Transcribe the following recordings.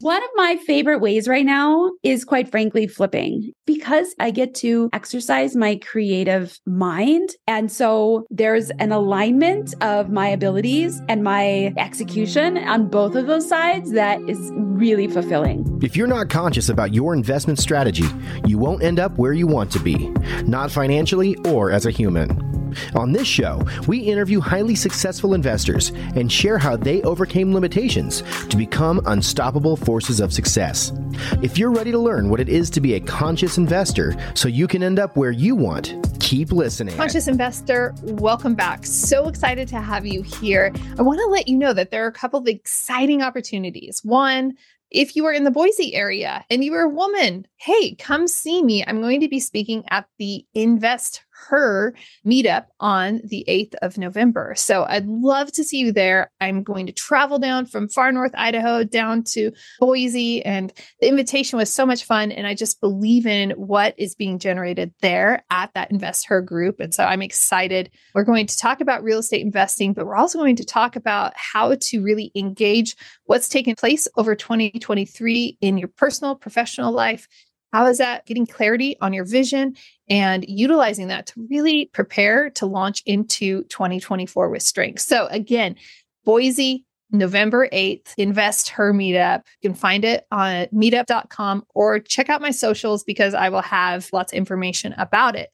One of my favorite ways right now is quite frankly flipping because I get to exercise my creative mind. And so there's an alignment of my abilities and my execution on both of those sides that is really fulfilling. If you're not conscious about your investment strategy, you won't end up where you want to be, not financially or as a human. On this show, we interview highly successful investors and share how they overcame limitations to become unstoppable forces of success. If you're ready to learn what it is to be a conscious investor so you can end up where you want, keep listening. Conscious investor, welcome back. So excited to have you here. I want to let you know that there are a couple of exciting opportunities. One, if you are in the Boise area and you are a woman, hey, come see me. I'm going to be speaking at the Invest her meetup on the 8th of November. So I'd love to see you there. I'm going to travel down from far north Idaho down to Boise, and the invitation was so much fun. And I just believe in what is being generated there at that InvestHER group. And so I'm excited. We're going to talk about real estate investing, but we're also going to talk about how to really engage what's taken place over 2023 in your personal, professional life how is that getting clarity on your vision and utilizing that to really prepare to launch into 2024 with strength? So, again, Boise, November 8th, InvestHER Meetup. You can find it on meetup.com or check out my socials because I will have lots of information about it.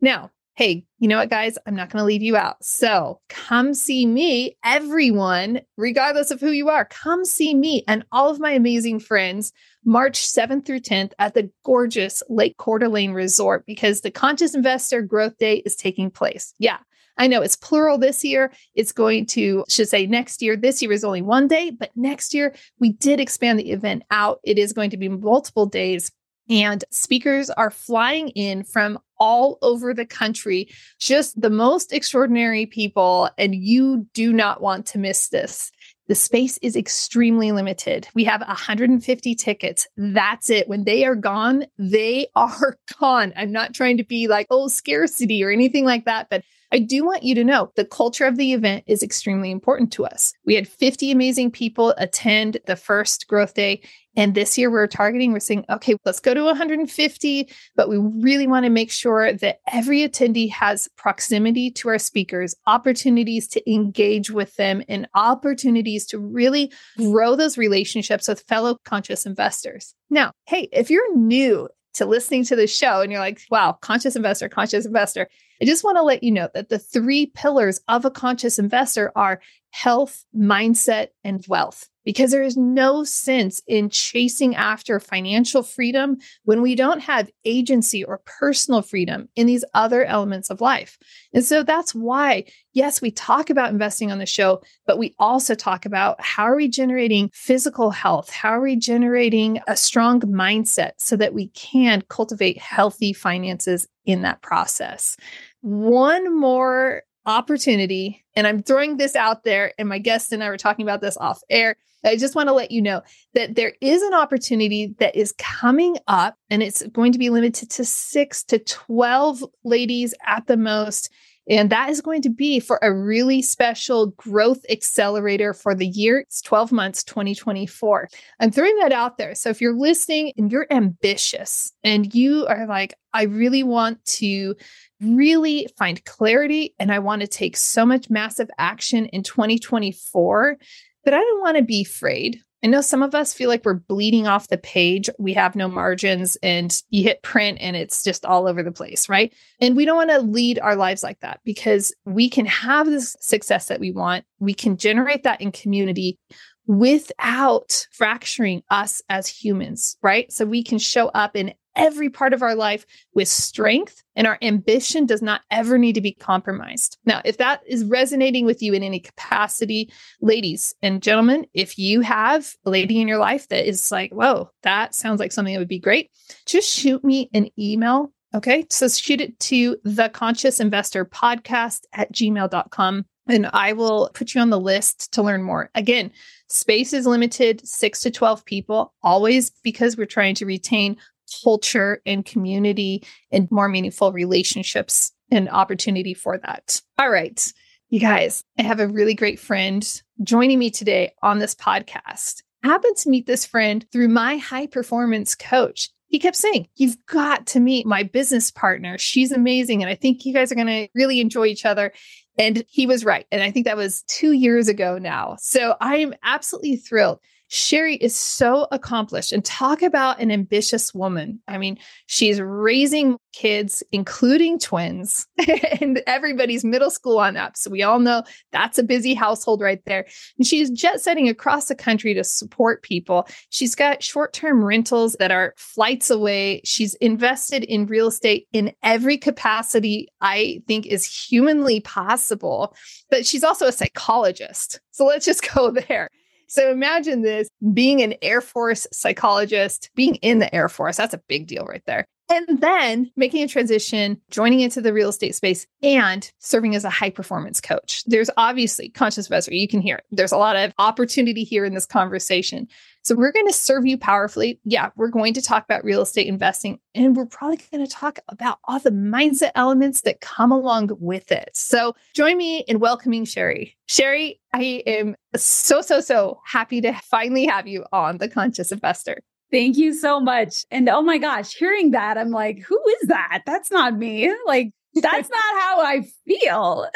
Now, hey, you know what, guys? I'm not going to leave you out. So come see me, everyone, regardless of who you are, come see me and all of my amazing friends March 7th through 10th at the gorgeous Lake Coeur d'Alene Resort because the Conscious Investor Growth Day is taking place. Yeah. I know it's plural this year. It's going to, should say next year. This year is only one day, but next year we did expand the event out. It is going to be multiple days and speakers are flying in from all over the country, just the most extraordinary people. And you do not want to miss this. The space is extremely limited. We have 150 tickets. That's it. When they are gone, they are gone. I'm not trying to be like, oh, scarcity or anything like that, but I do want you to know the culture of the event is extremely important to us. We had 50 amazing people attend the first growth day. And this year we're targeting, we're saying, okay, let's go to 150, but we really want to make sure that every attendee has proximity to our speakers, opportunities to engage with them, and opportunities to really grow those relationships with fellow conscious investors. Now, hey, if you're new to listening to the show and you're like, wow, conscious investor, conscious investor, I just want to let you know that the three pillars of a conscious investor are health, mindset, and wealth. Because there is no sense in chasing after financial freedom when we don't have agency or personal freedom in these other elements of life. And so that's why, yes, we talk about investing on the show, but we also talk about how are we generating physical health? How are we generating a strong mindset so that we can cultivate healthy finances in that process? one more opportunity, and I'm throwing this out there, and my guest and I were talking about this off air. I just want to let you know that there is an opportunity that is coming up, and it's going to be limited to six to 12 ladies at the most. And that is going to be for a really special growth accelerator for the year. It's 12 months, 2024. I'm throwing that out there. So if you're listening and you're ambitious and you are like, I really want to really find clarity and I want to take so much massive action in 2024, but I don't want to be afraid. I know some of us feel like we're bleeding off the page. We have no margins and you hit print and it's just all over the place, right? And we don't want to lead our lives like that because we can have the success that we want. We can generate that in community without fracturing us as humans, right? So we can show up in every part of our life with strength, and our ambition does not ever need to be compromised. Now, if that is resonating with you in any capacity, ladies and gentlemen, if you have a lady in your life that is like, whoa, that sounds like something that would be great, just shoot me an email. Okay. So shoot it to the conscious investor podcast at gmail.com and I will put you on the list to learn more. Again, space is limited, six to 12 people, always because we're trying to retain culture and community and more meaningful relationships and opportunity for that. All right. You guys, I have a really great friend joining me today on this podcast. happened to meet this friend through my high performance coach. He kept saying, You've got to meet my business partner. She's amazing. And I think you guys are going to really enjoy each other. And he was right. And I think that was two years ago now. So I am absolutely thrilled. Sheri is so accomplished and talk about an ambitious woman. I mean, she's raising kids, including twins, and everybody's middle school on up. So we all know that's a busy household right there. And she's jet setting across the country to support people. She's got short term rentals that are flights away. She's invested in real estate in every capacity I think is humanly possible. But she's also a psychologist. So let's just go there. So imagine this being an Air Force psychologist, being in the Air Force. That's a big deal right there. And then making a transition, joining into the real estate space, and serving as a high performance coach. There's obviously conscious investor, you can hear it. There's a lot of opportunity here in this conversation. So we're going to serve you powerfully. Yeah, we're going to talk about real estate investing and we're probably going to talk about all the mindset elements that come along with it. So join me in welcoming Sheri. Sheri, I am so, so, so happy to finally have you on The Conscious Investor. Thank you so much. And oh my gosh, hearing that, I'm like, who is that? That's not me. Like, that's not how I feel.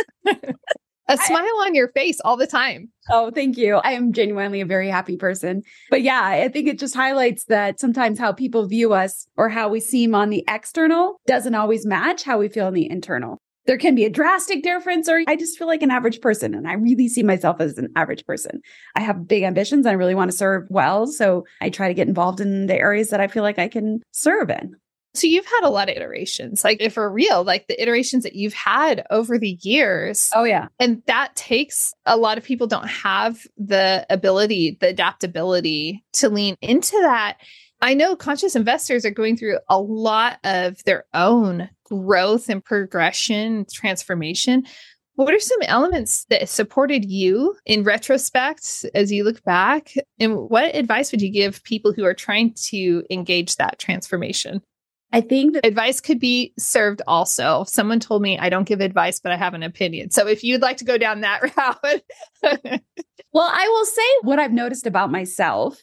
a smile on your face all the time. Oh, thank you. I am genuinely a very happy person. But yeah, I think it just highlights that sometimes how people view us or how we seem on the external doesn't always match how we feel in the internal. There can be a drastic difference, or I just feel like an average person. And I really see myself as an average person. I have big ambitions. I really want to serve well. So I try to get involved in the areas that I feel like I can serve in. So you've had a lot of iterations, like if for real, like the iterations that you've had over the years. Oh, yeah. And that takes a lot of people don't have the ability, the adaptability to lean into that. I know conscious investors are going through a lot of their own growth and progression, transformation. What are some elements that supported you in retrospect as you look back? And what advice would you give people who are trying to engage that transformation? I think that advice could be served also. Someone told me I don't give advice, but I have an opinion. So if you'd like to go down that route. well, I will say what I've noticed about myself.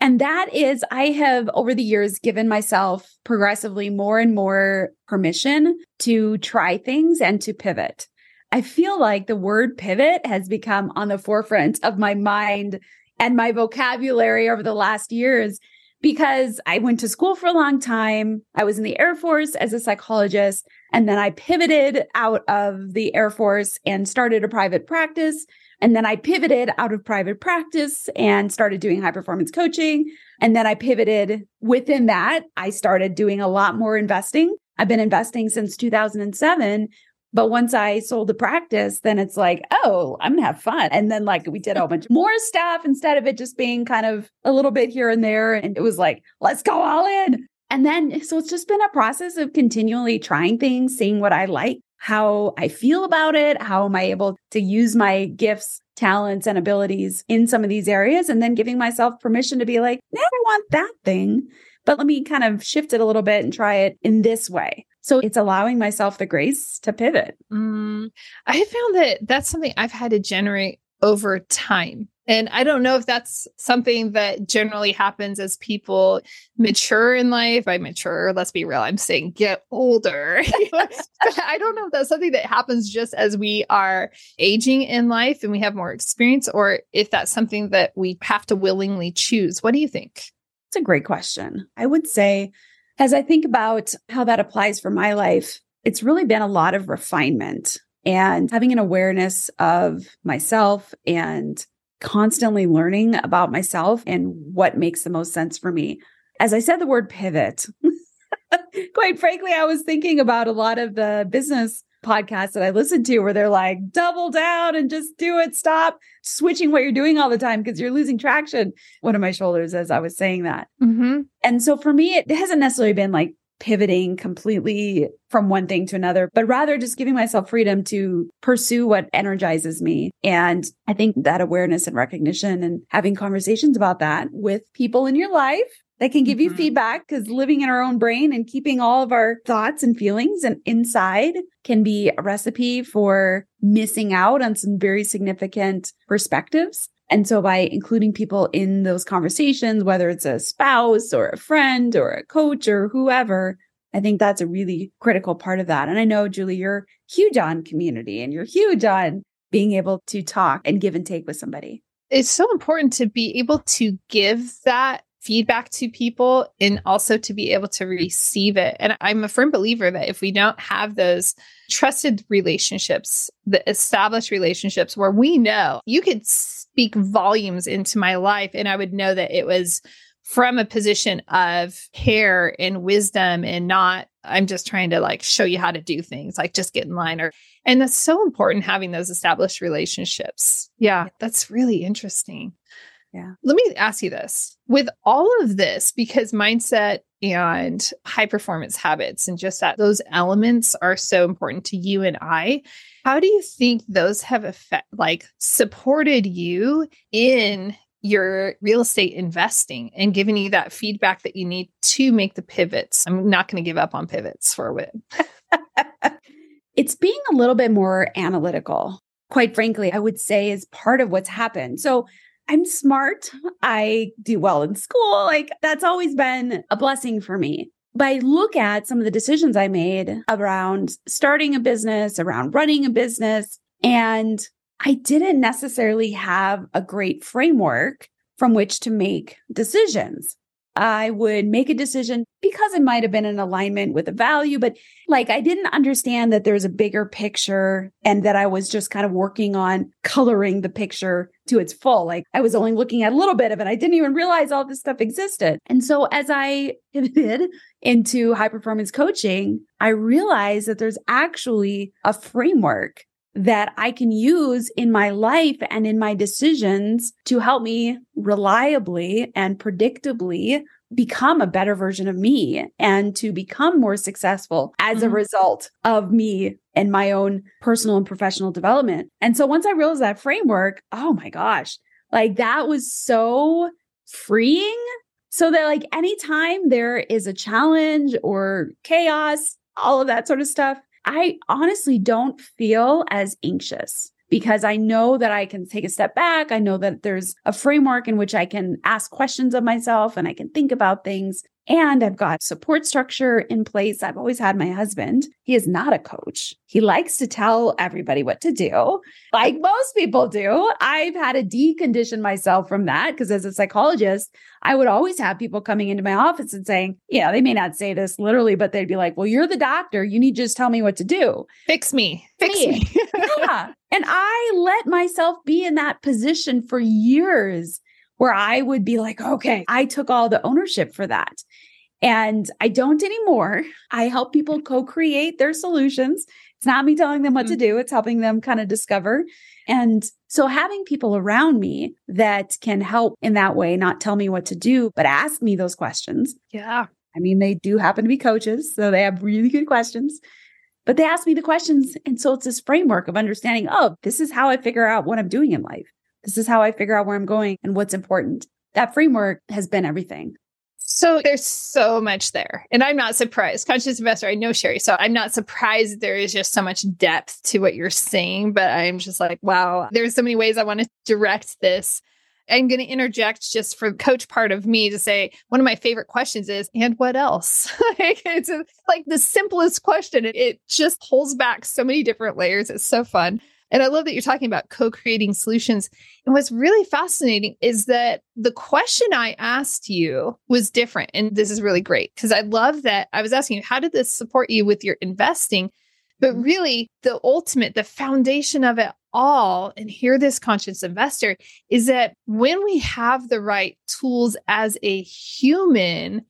And that is, I have over the years given myself progressively more and more permission to try things and to pivot. I feel like the word pivot has become on the forefront of my mind and my vocabulary over the last years because I went to school for a long time. I was in the Air Force as a psychologist. And then I pivoted out of the Air Force and started a private practice. And then I pivoted out of private practice and started doing high performance coaching. And then I pivoted within that. I started doing a lot more investing. I've been investing since 2007, but once I sold the practice, then it's like, oh, I'm gonna have fun. And then like we did a whole bunch more stuff instead of it just being kind of a little bit here and there. And it was like, let's go all in. And then so it's just been a process of continually trying things, seeing what I like, how I feel about it, how am I able to use my gifts, talents, and abilities in some of these areas, and then giving myself permission to be like, now I want that thing. But let me kind of shift it a little bit and try it in this way. So it's allowing myself the grace to pivot. Mm, I found that that's something I've had to generate over time. And I don't know if that's something that generally happens as people mature in life. By mature, let's be real, I'm saying get older. I don't know if that's something that happens just as we are aging in life and we have more experience, or if that's something that we have to willingly choose. What do you think? It's a great question. I would say as I think about how that applies for my life, it's really been a lot of refinement and having an awareness of myself and constantly learning about myself and what makes the most sense for me. As I said the word pivot, quite frankly, I was thinking about a lot of the business podcasts that I listen to where they're like, double down and just do it. Stop switching what you're doing all the time because you're losing traction. One of my shoulders as I was saying that. Mm-hmm. And so for me, it hasn't necessarily been like pivoting completely from one thing to another, but rather just giving myself freedom to pursue what energizes me. And I think that awareness and recognition and having conversations about that with people in your life that can give you mm-hmm. feedback because living in our own brain and keeping all of our thoughts and feelings and inside can be a recipe for missing out on some very significant perspectives. And so by including people in those conversations, whether it's a spouse or a friend or a coach or whoever, I think that's a really critical part of that. And I know, Julie, you're huge on community and you're huge on being able to talk and give and take with somebody. It's so important to be able to give that feedback to people and also to be able to receive it. And I'm a firm believer that if we don't have those trusted relationships, the established relationships where we know you could speak volumes into my life and I would know that it was from a position of care and wisdom and not I'm just trying to like show you how to do things, like just get in line or and that's so important having those established relationships. Yeah, that's really interesting. Yeah. Let me ask you this with all of this, because mindset and high performance habits and just that those elements are so important to you and I. How do you think those have effect, like supported you in your real estate investing and giving you that feedback that you need to make the pivots? I'm not going to give up on pivots for a bit. it's being a little bit more analytical quite frankly, I would say is part of what's happened. So I'm smart. I do well in school. Like that's always been a blessing for me. But I look at some of the decisions I made around starting a business, around running a business, and I didn't necessarily have a great framework from which to make decisions. I would make a decision because it might have been in alignment with a value, but like I didn't understand that there's a bigger picture and that I was just kind of working on coloring the picture to its full. Like I was only looking at a little bit of it. I didn't even realize all this stuff existed. And so as I pivoted into high performance coaching, I realized that there's actually a framework that I can use in my life and in my decisions to help me reliably and predictably become a better version of me and to become more successful as mm-hmm. a result of me and my own personal and professional development. And so once I realized that framework, oh my gosh, like that was so freeing. So that like anytime there is a challenge or chaos, all of that sort of stuff, I honestly don't feel as anxious because I know that I can take a step back. I know that there's a framework in which I can ask questions of myself and I can think about things. And I've got support structure in place. I've always had my husband. He is not a coach. He likes to tell everybody what to do, like most people do. I've had to decondition myself from that because as a psychologist, I would always have people coming into my office and saying, yeah, they may not say this literally, but they'd be like, well, you're the doctor. You need to just tell me what to do. Fix me. Fix me. me. yeah. And I let myself be in that position for years where I would be like, okay, I took all the ownership for that. And I don't anymore. I help people co create their solutions. It's not me telling them what to mm-hmm. do, it's helping them kind of discover. And so having people around me that can help in that way, not tell me what to do, but ask me those questions. Yeah. I mean, they do happen to be coaches, so they have really good questions. But they ask me the questions. And so it's this framework of understanding, oh, this is how I figure out what I'm doing in life. This is how I figure out where I'm going and what's important. That framework has been everything. So there's so much there. And I'm not surprised. Conscious investor, I know Sheri. So I'm not surprised there is just so much depth to what you're saying, but I'm just like, wow, there's so many ways I want to direct this. I'm going to interject just for coach part of me to say one of my favorite questions is, and what else? it's a, like the simplest question. It, it just pulls back so many different layers. It's so fun. And I love that you're talking about co creating solutions. And what's really fascinating is that the question I asked you was different. And this is really great because I love that I was asking you, how did this support you with your investing? But really, the ultimate, the foundation of it all, and hear this conscious investor, is that when we have the right tools as a human,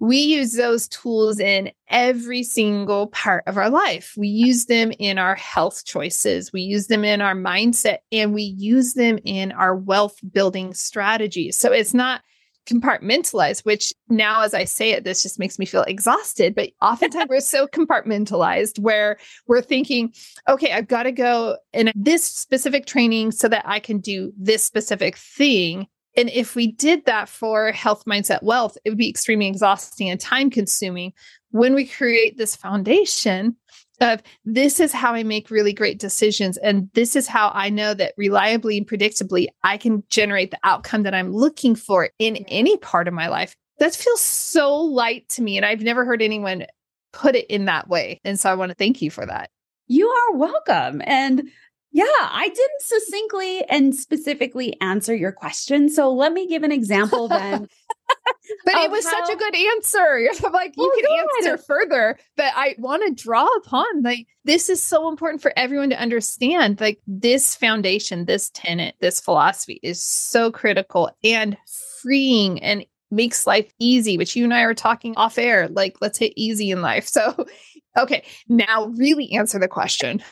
we use those tools in every single part of our life. We use them in our health choices, we use them in our mindset, and we use them in our wealth building strategies. So it's not compartmentalized, which now, as I say it, this just makes me feel exhausted. But oftentimes we're so compartmentalized where we're thinking, okay, I've got to go in this specific training so that I can do this specific thing. And if we did that for health, mindset, wealth, it would be extremely exhausting and time consuming. When we create this foundation, of this is how I make really great decisions. And this is how I know that reliably and predictably I can generate the outcome that I'm looking for in any part of my life. That feels so light to me. And I've never heard anyone put it in that way. And so I want to thank you for that. You are welcome. And yeah, I didn't succinctly and specifically answer your question. So let me give an example then. but it was how... such a good answer. I'm like, you oh, can answer further, but I want to draw upon like this is so important for everyone to understand. Like this foundation, this tenet, this philosophy is so critical and freeing and makes life easy, which you and I are talking off air. Like, let's hit easy in life. So, okay, now really answer the question.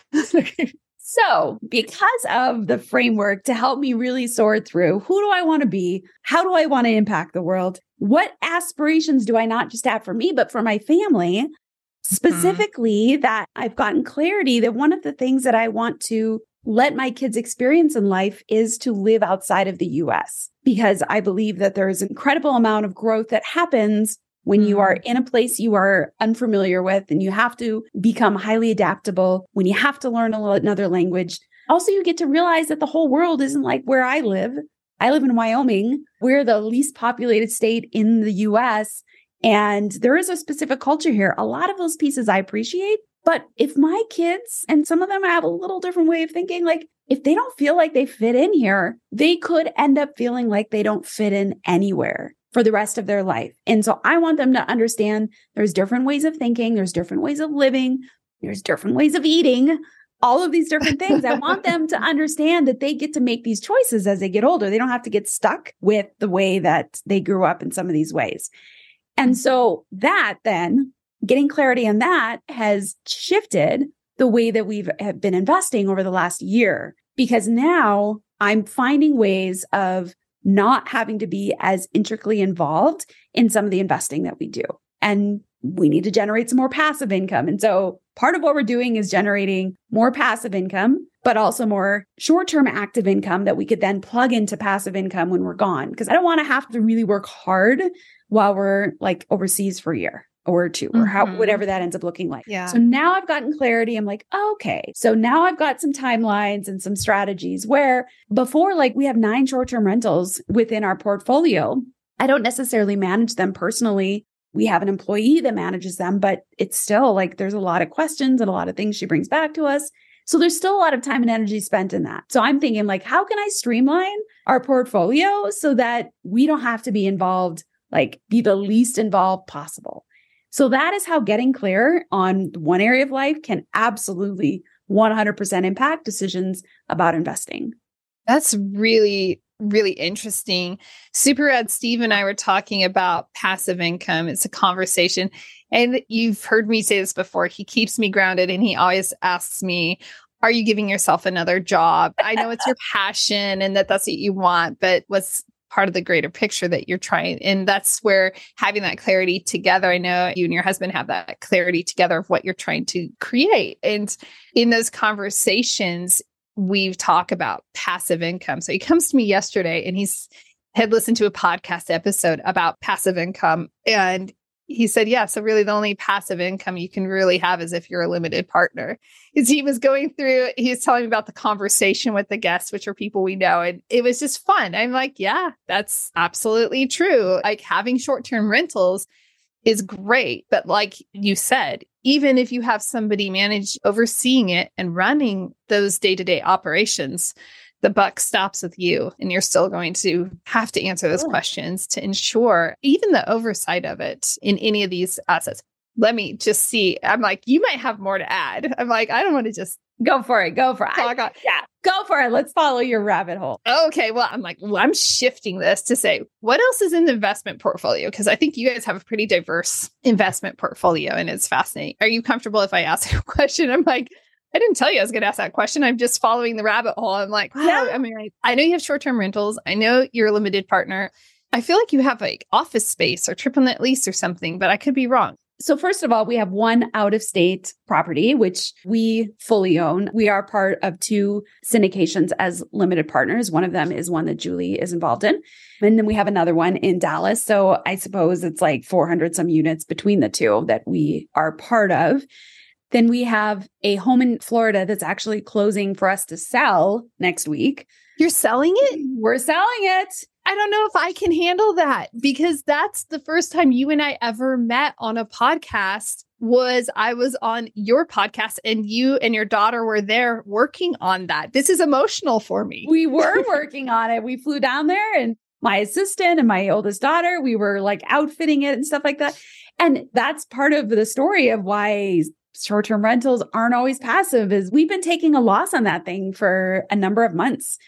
So, because of the framework to help me really sort through who do I want to be? How do I want to impact the world? What aspirations do I not just have for me, but for my family? Mm-hmm. Specifically, mm-hmm. that I've gotten clarity that one of the things that I want to let my kids experience in life is to live outside of the US because I believe that there is an incredible amount of growth that happens when you are mm. in a place you are unfamiliar with and you have to become highly adaptable, when you have to learn another language. Also, you get to realize that the whole world isn't like where I live. I live in Wyoming. We're the least populated state in the US. And there is a specific culture here. A lot of those pieces I appreciate, but if my kids, and some of them have a little different way of thinking, like if they don't feel like they fit in here, they could end up feeling like they don't fit in anywhere for the rest of their life. And so I want them to understand there's different ways of thinking, there's different ways of living, there's different ways of eating, all of these different things. I want them to understand that they get to make these choices as they get older. They don't have to get stuck with the way that they grew up in some of these ways. And so that then getting clarity on that has shifted the way that we've have been investing over the last year because now I'm finding ways of not having to be as intricately involved in some of the investing that we do. And we need to generate some more passive income. And so part of what we're doing is generating more passive income, but also more short term active income that we could then plug into passive income when we're gone. Because I don't want to have to really work hard while we're like overseas for a year or two or how mm-hmm. whatever that ends up looking like. Yeah. So now I've gotten clarity. I'm like, okay. So now I've got some timelines and some strategies where before like we have nine short-term rentals within our portfolio. I don't necessarily manage them personally. We have an employee that manages them, but it's still like there's a lot of questions and a lot of things she brings back to us. So there's still a lot of time and energy spent in that. So I'm thinking like how can I streamline our portfolio so that we don't have to be involved like be the least involved possible. So that is how getting clear on one area of life can absolutely 100% impact decisions about investing. That's really, really interesting. Super Rad Steve and I were talking about passive income. It's a conversation. And you've heard me say this before. He keeps me grounded and he always asks me, are you giving yourself another job? I know it's your passion and that that's what you want, but what's part of the greater picture that you're trying. And that's where having that clarity together, I know you and your husband have that clarity together of what you're trying to create. And in those conversations, we talk about passive income. So he comes to me yesterday and he's had listened to a podcast episode about passive income and he said, yeah, so really the only passive income you can really have is if you're a limited partner. As he was going through, he was telling me about the conversation with the guests, which are people we know. And it was just fun. I'm like, yeah, that's absolutely true. Like having short term rentals is great. But like you said, even if you have somebody manage overseeing it and running those day to day operations, the buck stops with you and you're still going to have to answer those questions to ensure even the oversight of it in any of these assets. Let me just see. I'm like, you might have more to add. I'm like, I don't want to just go for it. Go for it. I, yeah, go for it. Let's follow your rabbit hole. Okay. Well, I'm like, well, I'm shifting this to say, what else is in the investment portfolio? Because I think you guys have a pretty diverse investment portfolio and it's fascinating. Are you comfortable if I ask a question? I'm like, I didn't tell you I was going to ask that question. I'm just following the rabbit hole. I'm like, wow. Yeah. I mean, I, I know you have short term rentals. I know you're a limited partner. I feel like you have like office space or triple net lease or something, but I could be wrong. So, first of all, we have one out of state property, which we fully own. We are part of two syndications as limited partners. One of them is one that Julie is involved in. And then we have another one in Dallas. So, I suppose it's like 400 some units between the two that we are part of Then we have a home in Florida that's actually closing for us to sell next week. You're selling it? We're selling it. I don't know if I can handle that because that's the first time you and I ever met on a podcast was I was on your podcast and you and your daughter were there working on that. This is emotional for me. We were working on it. We flew down there and my assistant and my oldest daughter, we were like outfitting it and stuff like that. And that's part of the story of why short-term rentals aren't always passive is we've been taking a loss on that thing for a number of months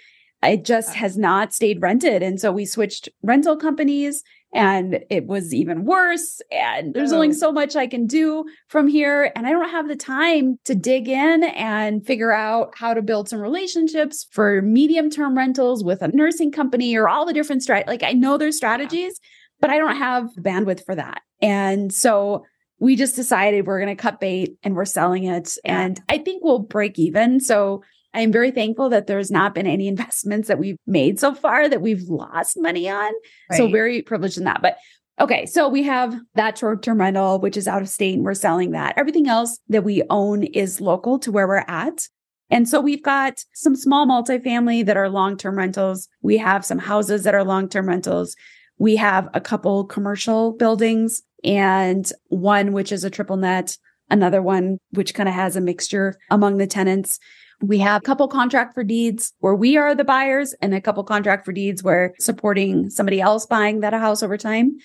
it just has not stayed rented. And so we switched rental companies and it was even worse. And there's oh. only so much I can do from here. And I don't have the time to dig in and figure out how to build some relationships for medium term rentals with a nursing company or all the different strat. Like I know there's strategies, yeah. but I don't have bandwidth for that. And so we just decided we're going to cut bait and we're selling it. And I think we'll break even. So I'm very thankful that there's not been any investments that we've made so far that we've lost money on. Right. So very privileged in that. But okay, so we have that short term rental, which is out of state, and we're selling that. Everything else that we own is local to where we're at. And so we've got some small multifamily that are long term rentals. We have some houses that are long term rentals. We have a couple commercial buildings and one which is a triple net, another one which kind of has a mixture among the tenants. We have a couple contract for deeds where we are the buyers and a couple contract for deeds where supporting somebody else buying that house over time.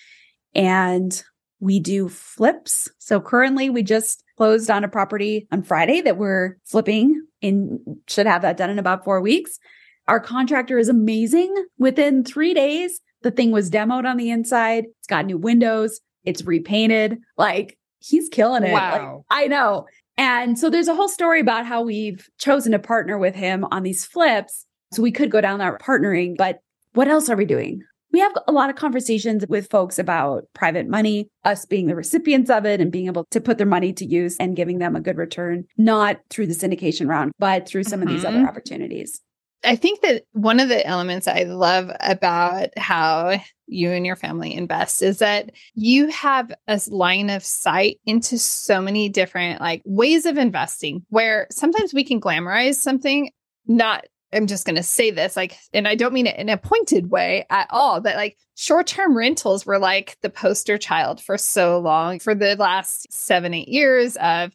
And we do flips. So currently we just closed on a property on Friday that we're flipping in should have that done in about 4 weeks. Our contractor is amazing. Within 3 days, the thing was demoed on the inside. It's got new windows. It's repainted. Like he's killing it. Wow. Like, I know. And so there's a whole story about how we've chosen to partner with him on these flips. So we could go down that partnering, but what else are we doing? We have a lot of conversations with folks about private money, us being the recipients of it and being able to put their money to use and giving them a good return, not through the syndication round, but through some mm-hmm. of these other mm-hmm. opportunities. I think that one of the elements I love about how you and your family invest is that you have a line of sight into so many different like ways of investing where sometimes we can glamorize something not I'm just going to say this like and I don't mean it in a pointed way at all but like short-term rentals were like the poster child for so long for the last 7 8 years of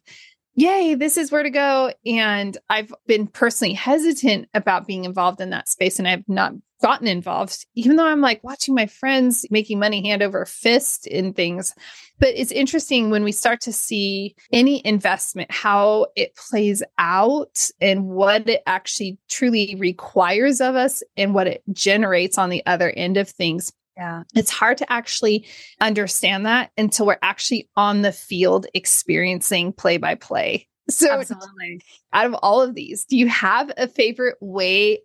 yay, this is where to go. And I've been personally hesitant about being involved in that space and I've not gotten involved, even though I'm like watching my friends making money hand over fist in things. But it's interesting when we start to see any investment, how it plays out and what it actually truly requires of us and what it generates on the other end of things. Yeah. It's hard to actually understand that until we're actually on the field experiencing play by play. So, Absolutely. out of all of these, do you have a favorite way?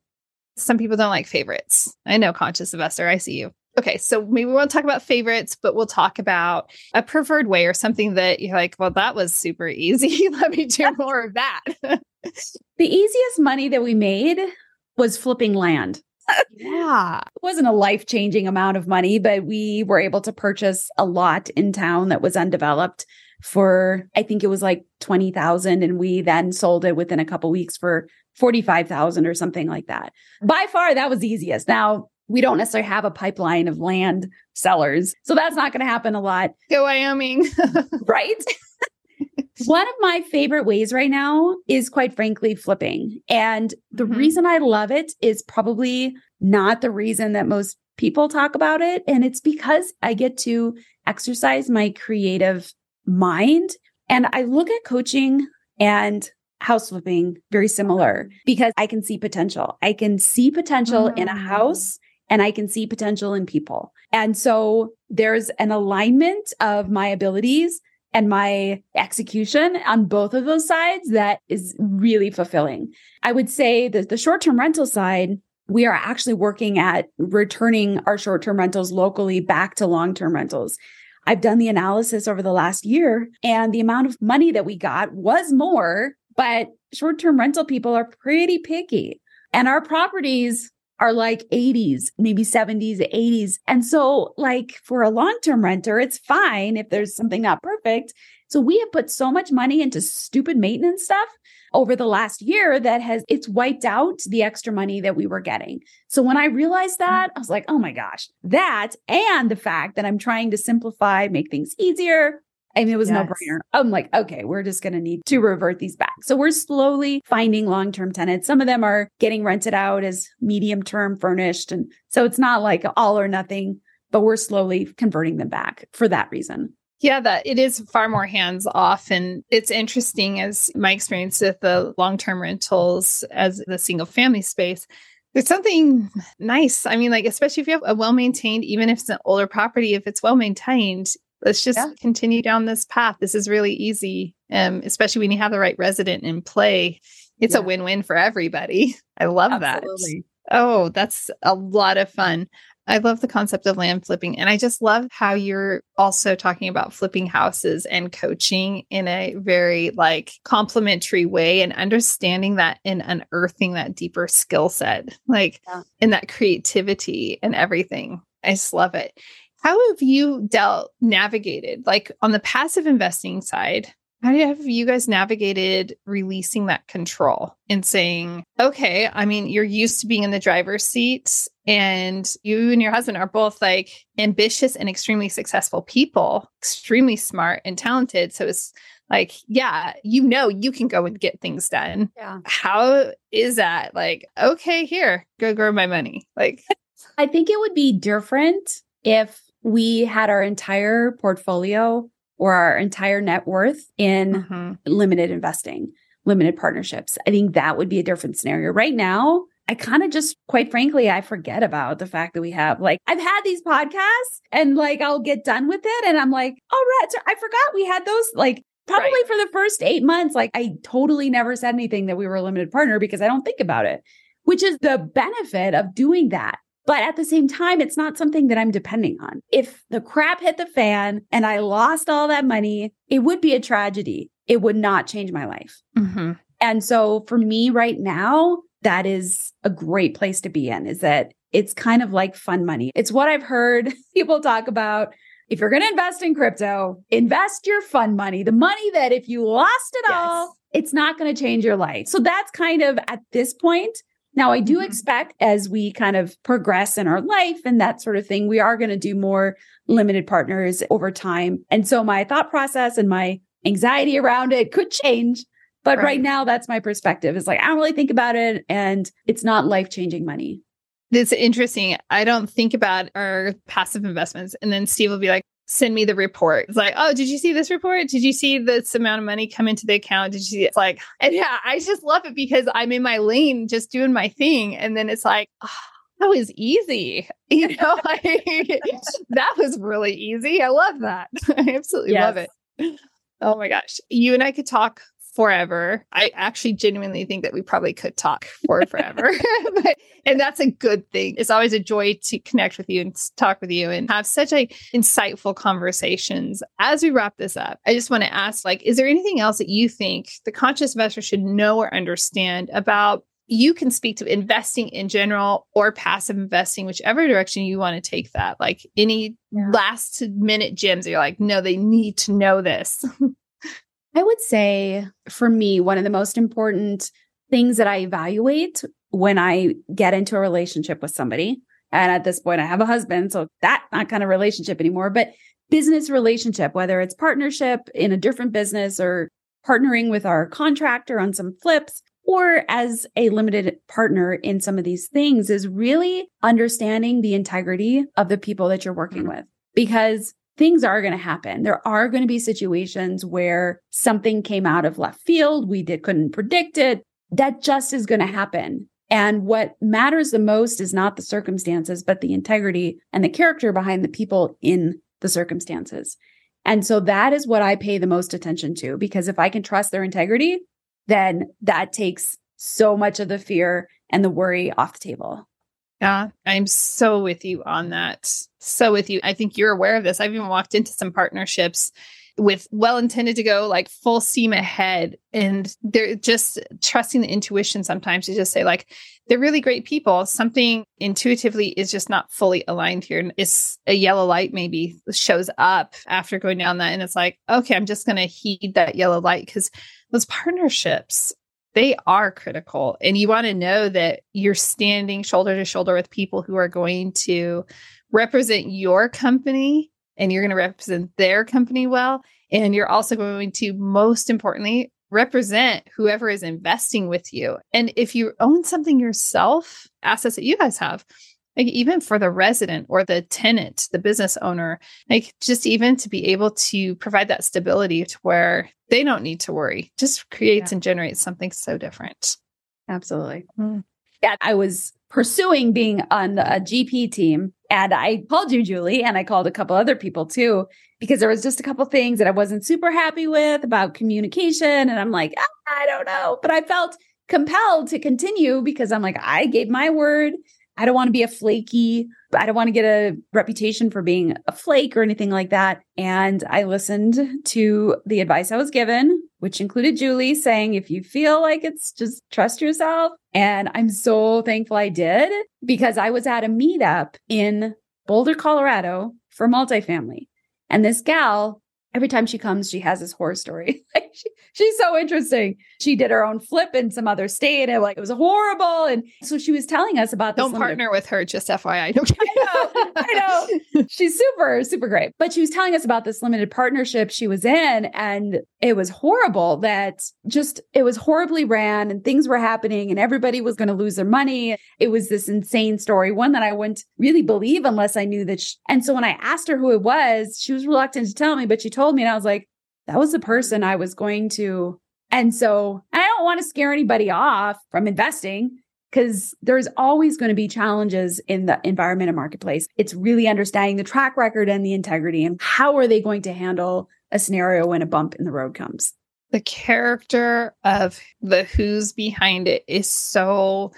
Some people don't like favorites. I know, conscious investor, I see you. Okay, so maybe we won't talk about favorites, but we'll talk about a preferred way or something that you're like, well, that was super easy. Let me do more of that. the easiest money that we made was flipping land yeah. It wasn't a life changing amount of money, but we were able to purchase a lot in town that was undeveloped for, I think it was like 20,000. And we then sold it within a couple weeks for 45,000 or something like that. By far, that was the easiest. Now, we don't necessarily have a pipeline of land sellers. So that's not going to happen a lot. Go Wyoming. right? One of my favorite ways right now is quite frankly flipping. And the mm-hmm. reason I love it is probably not the reason that most people talk about it. And it's because I get to exercise my creative mind. And I look at coaching and house flipping very similar because I can see potential. I can see potential mm-hmm. in a mm. house and I can see potential in people. And so there's an alignment of my abilities and my execution on both of those sides that is really fulfilling. I would say that the short term rental side, we are actually working at returning our short term rentals locally back to long term rentals. I've done the analysis over the last year, and the amount of money that we got was more, but short term rental people are pretty picky. And our properties are like 80s, maybe 70s, 80s. And so, like, for a long term renter, it's fine if there's something not perfect. So, we have put so much money into stupid maintenance stuff over the last year that has it's wiped out the extra money that we were getting. So when I realized mm-hmm. that, I was like, "Oh my gosh, that and the fact that I'm trying to simplify, make things easier, I mean, it was yes. no brainer. I'm like, okay, we're just going to need to revert these back. So we're slowly finding long term tenants. Some of them are getting rented out as medium term furnished. And so it's not like all or nothing, but we're slowly converting them back for that reason. Yeah, that it is far more hands off. And it's interesting as my experience with the long term rentals as the single family space. There's something nice. I mean, like, especially if you have a well maintained, even if it's an older property, if it's well maintained, let's just yeah. continue down this path. This is really easy, um, especially when you have the right resident in play. It's yeah. a win win for everybody. I love Absolutely. that. Oh, that's a lot of fun. I love the concept of land flipping. And I just love how you're also talking about flipping houses and coaching in a very like complementary way and understanding that and unearthing that deeper skill set, like yeah. in that creativity and everything. I just love it. How have you dealt, navigated, like on the passive investing side? How do you have you guys navigated releasing that control and saying, okay, I mean, you're used to being in the driver's seat and you and your husband are both like ambitious and extremely successful people, extremely smart and talented. So it's like, yeah, you know, you can go and get things done. Yeah. How is that? Like, okay, here, go grow my money. Like, I think it would be different if we had our entire portfolio or our entire net worth in mm-hmm. limited investing, limited partnerships. I think that would be a different scenario. Right now, I kind of just, quite frankly, I forget about the fact that we have like, I've had these podcasts and like I'll get done with it. And I'm like, oh, right. So I forgot we had those like probably right. for the first eight months. Like I totally never said anything that we were a limited partner because I don't think about it, which is the benefit of doing that. But at the same time, it's not something that I'm depending on. If the crap hit the fan and I lost all that money, it would be a tragedy. It would not change my life. Mm-hmm. And so for me right now, that is a great place to be in is that it's kind of like fun money. It's what I've heard people talk about. If you're going to invest in crypto, invest your fun money, the money that if you lost it yes. all, it's not going to change your life. So that's kind of at this point now, I do mm-hmm. expect as we kind of progress in our life and that sort of thing, we are going to do more limited partners over time. And so my thought process and my anxiety around it could change. But right, right now, that's my perspective It's like, I don't really think about it and it's not life changing money. It's interesting. I don't think about our passive investments. And then Steve will be like, send me the report. It's like, oh, did you see this report? Did you see this amount of money come into the account? Did you see? It's like, and yeah, I just love it because I'm in my lane, just doing my thing, and then it's like. Oh, that was easy. You know, like, that was really easy. I love that. I absolutely yes. love it. Oh my gosh. You and I could talk forever. I actually genuinely think that we probably could talk for forever. but, and that's a good thing. It's always a joy to connect with you and talk with you and have such like insightful conversations. As we wrap this up, I just want to ask like is there anything else that you think the conscious investor should know or understand about you can speak to investing in general or passive investing, whichever direction you want to take that. Like any yeah. last minute gems, you're like, no, they need to know this. I would say for me, one of the most important things that I evaluate when I get into a relationship with somebody, and at this point I have a husband, so that's not kind of relationship anymore, but business relationship, whether it's partnership in a different business or partnering with our contractor on some flips, or as a limited partner in some of these things is really understanding the integrity of the people that you're working mm-hmm. with. Because things are going to happen. There are going to be situations where something came out of left field. We did couldn't predict it. That just is going to happen. And what matters the most is not the circumstances, but the integrity and the character behind the people in the circumstances. And so that is what I pay the most attention to because if I can trust their integrity, then that takes so much of the fear and the worry off the table. Yeah, I'm so with you on that. So with you. I think you're aware of this. I've even walked into some partnerships with well intended to go like full steam ahead. And they're just trusting the intuition sometimes to just say, like, they're really great people. Something intuitively is just not fully aligned here. And it's a yellow light maybe shows up after going down that. And it's like, okay, I'm just going to heed that yellow light because those partnerships they are critical. And you want to know that you're standing shoulder to shoulder with people who are going to represent your company and you're going to represent their company well. And you're also going to, most importantly, represent whoever is investing with you. And if you own something yourself, assets that you guys have, like even for the resident or the tenant, the business owner, like just even to be able to provide that stability to where they don't need to worry, just creates yeah. and generates something so different. Absolutely. Mm. Yeah, I was pursuing being on a GP team and I called you, Julie, and I called a couple other people too, because there was just a couple things that I wasn't super happy with about communication. And I'm like, ah, I don't know. But I felt compelled to continue because I'm like, I gave my word. I don't want to be a flaky, I don't want to get a reputation for being a flake or anything like that. And I listened to the advice I was given, which included Julie saying, if you feel like it's just trust yourself. And I'm so thankful I did because I was at a meetup in Boulder, Colorado for multifamily. And this gal every time she comes, she has this horror story. she, she's so interesting. She did her own flip in some other state and like it was horrible. And so she was telling us about Don't partner with her, just FYI. No, I know. I know. She's super, super great. But she was telling us about this limited partnership she was in. And it was horrible that just it was horribly ran and things were happening and everybody was going to lose their money. It was this insane story, one that I wouldn't really believe unless I knew that. She, and so when I asked her who it was, she was reluctant to tell me, but she told told me, and I was like, that was the person I was going to. And so I don't want to scare anybody off from investing because there's always going to be challenges in the environment and marketplace. It's really understanding the track record and the integrity and how are they going to handle a scenario when a bump in the road comes. The character of the who's behind it is so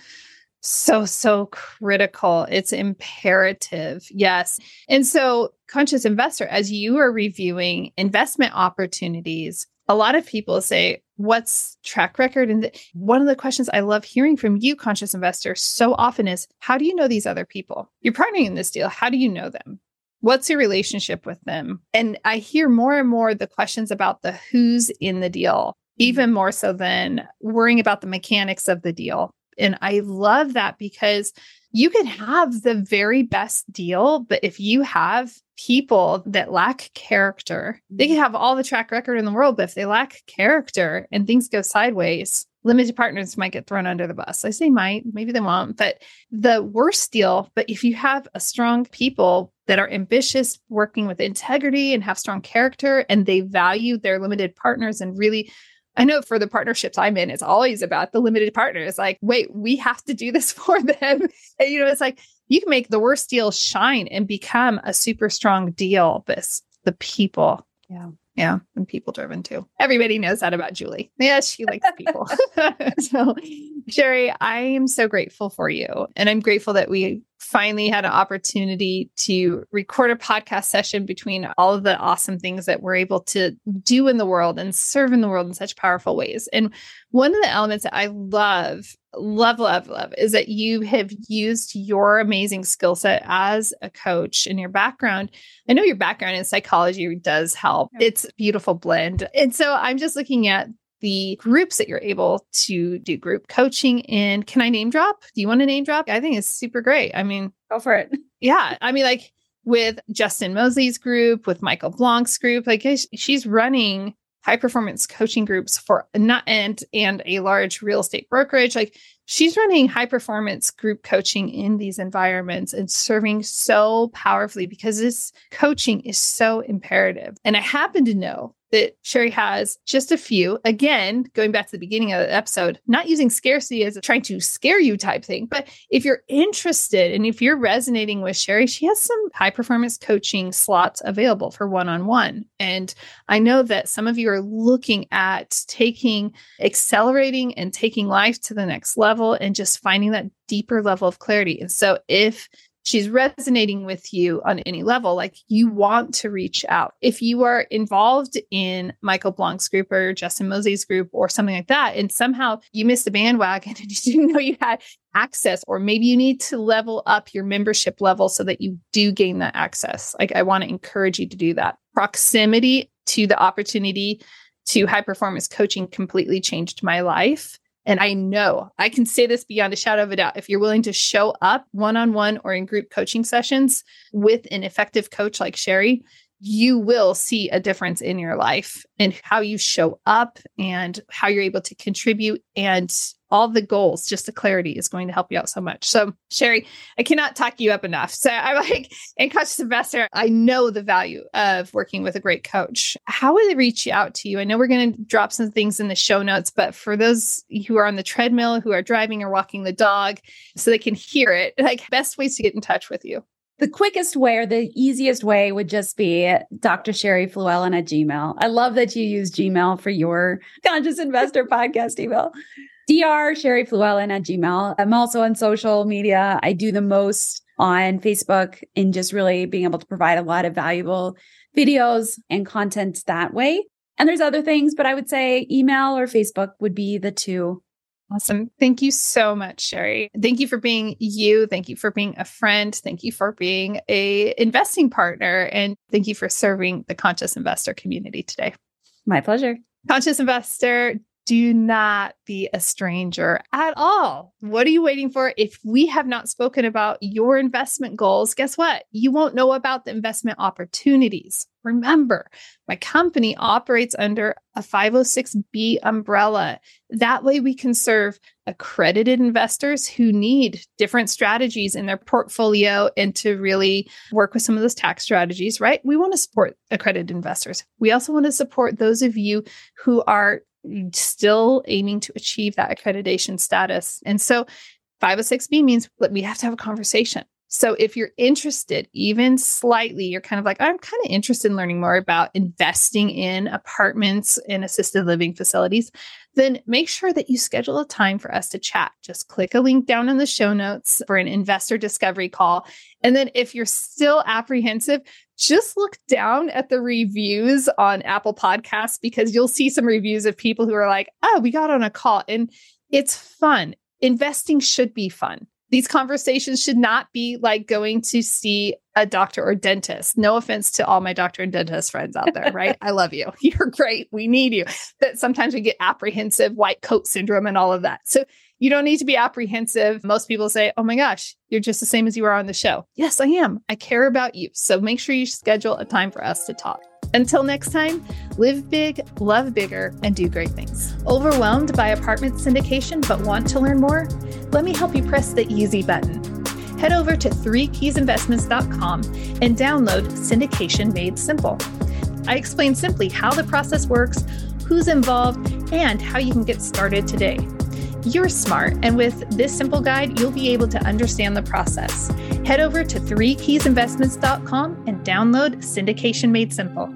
so so critical. It's imperative. Yes. And so conscious investor as you are reviewing investment opportunities a lot of people say what's track record? And one of the questions i love hearing from you conscious investor so often is how do you know these other people? You're partnering in this deal. How do you know them? What's your relationship with them? And i hear more and more the questions about the who's in the deal mm-hmm. even more so than worrying about the mechanics of the deal and I love that because you can have the very best deal, but if you have people that lack character, they mm-hmm. can have all the track record in the world, but if they lack character and things go sideways, limited partners might get thrown under the bus. I say might, maybe they won't, but the worst deal. But if you have a strong people that are ambitious, working with integrity and have strong character, and they value their limited partners and really I know for the partnerships I'm in, it's always about the limited partners. Like, wait, we have to do this for them. And, you know, it's like you can make the worst deal shine and become a super strong deal, but the people. Yeah. Yeah, and people driven too. Everybody knows that about Julie. Yes, she likes people. so, Sheri, I am so grateful for you. And I'm grateful that we finally had an opportunity to record a podcast session between all of the awesome things that we're able to do in the world and serve in the world in such powerful ways. And one of the elements that I love, love, love, love is that you have used your amazing skill set as a coach and your background. I know your background in psychology does help. It's a beautiful blend. And so I'm just looking at the groups that you're able to do group coaching in. Can I name drop? Do you want to name drop? I think it's super great. I mean, go for it. Yeah. I mean, like with Justin Mosley's group, with Michael Blank's group, like she's running high performance coaching groups for not and and a large real estate brokerage. Like she's running high performance group coaching in these environments and serving so powerfully because this coaching is so imperative. And i happen to know that Sheri has just a few. Again, going back to the beginning of the episode, not using scarcity as a trying to scare you type thing, but if you're interested and if you're resonating with Sheri, she has some high performance coaching slots available for one on one. And I know that some of you are looking at taking, accelerating and taking life to the next level and just finding that deeper level of clarity. And so if she's resonating with you on any level, like you want to reach out. If you are involved in Michael Blank's group or Justin Mosey's group or something like that, and somehow you missed the bandwagon and you didn't know you had access, or maybe you need to level up your membership level so that you do gain that access. Like I want to encourage you to do that. Proximity to the opportunity to high performance coaching completely changed my life. And I know I can say this beyond a shadow of a doubt. If you're willing to show up one on one or in group coaching sessions with an effective coach like Sheri, you will see a difference in your life and how you show up and how you're able to contribute. And all the goals just the clarity is going to help you out so much. So Sheri i cannot talk you up enough. So i'm like in conscious investor i know the value of working with a great coach. How would they reach out to you? I know we're going to drop some things in the show notes but for those who are on the treadmill who are driving or walking the dog so they can hear it like best ways to get in touch with you the quickest way or the easiest way would just be Dr. Sheri Fluellen at Gmail. I love that you use Gmail for your conscious investor podcast email. Dr. Sheri Fluellen at Gmail. I'm also on social media. I do the most on Facebook and just really being able to provide a lot of valuable videos and content that way. And there's other things, but I would say email or Facebook would be the two Awesome. Thank you so much, Sheri. Thank you for being you. Thank you for being a friend. Thank you for being a investing partner and thank you for serving the conscious investor community today. My pleasure. Conscious investor, do not be a stranger at all. What are you waiting for? If we have not spoken about your investment goals, guess what? You won't know about the investment opportunities. Remember, my company operates under a 506B umbrella. That way, we can serve accredited investors who need different strategies in their portfolio and to really work with some of those tax strategies, right? We want to support accredited investors. We also want to support those of you who are still aiming to achieve that accreditation status. And so 506B means that we have to have a conversation. So if you're interested, even slightly, you're kind of like, I'm kind of interested in learning more about investing in apartments and assisted living facilities, then make sure that you schedule a time for us to chat. Just click a link down in the show notes for an investor discovery call. And then if you're still apprehensive, just look down at the reviews on Apple Podcasts because you'll see some reviews of people who are like, oh, we got on a call and it's fun. Investing should be fun these conversations should not be like going to see a doctor or dentist. No offense to all my doctor and dentist friends out there, right? I love you. You're great. We need you. But sometimes we get apprehensive white coat syndrome and all of that. So you don't need to be apprehensive. Most people say, Oh my gosh, you're just the same as you are on the show. Yes, I am. I care about you. So make sure you schedule a time for us to talk. Until next time, live big, love bigger, and do great things. Overwhelmed by apartment syndication but want to learn more? Let me help you press the easy button. Head over to 3keysinvestments.com and download Syndication Made Simple. I explain simply how the process works, who's involved, and how you can get started today. You're smart, and with this simple guide, you'll be able to understand the process. Head over to 3keysinvestments.com and download Syndication Made Simple.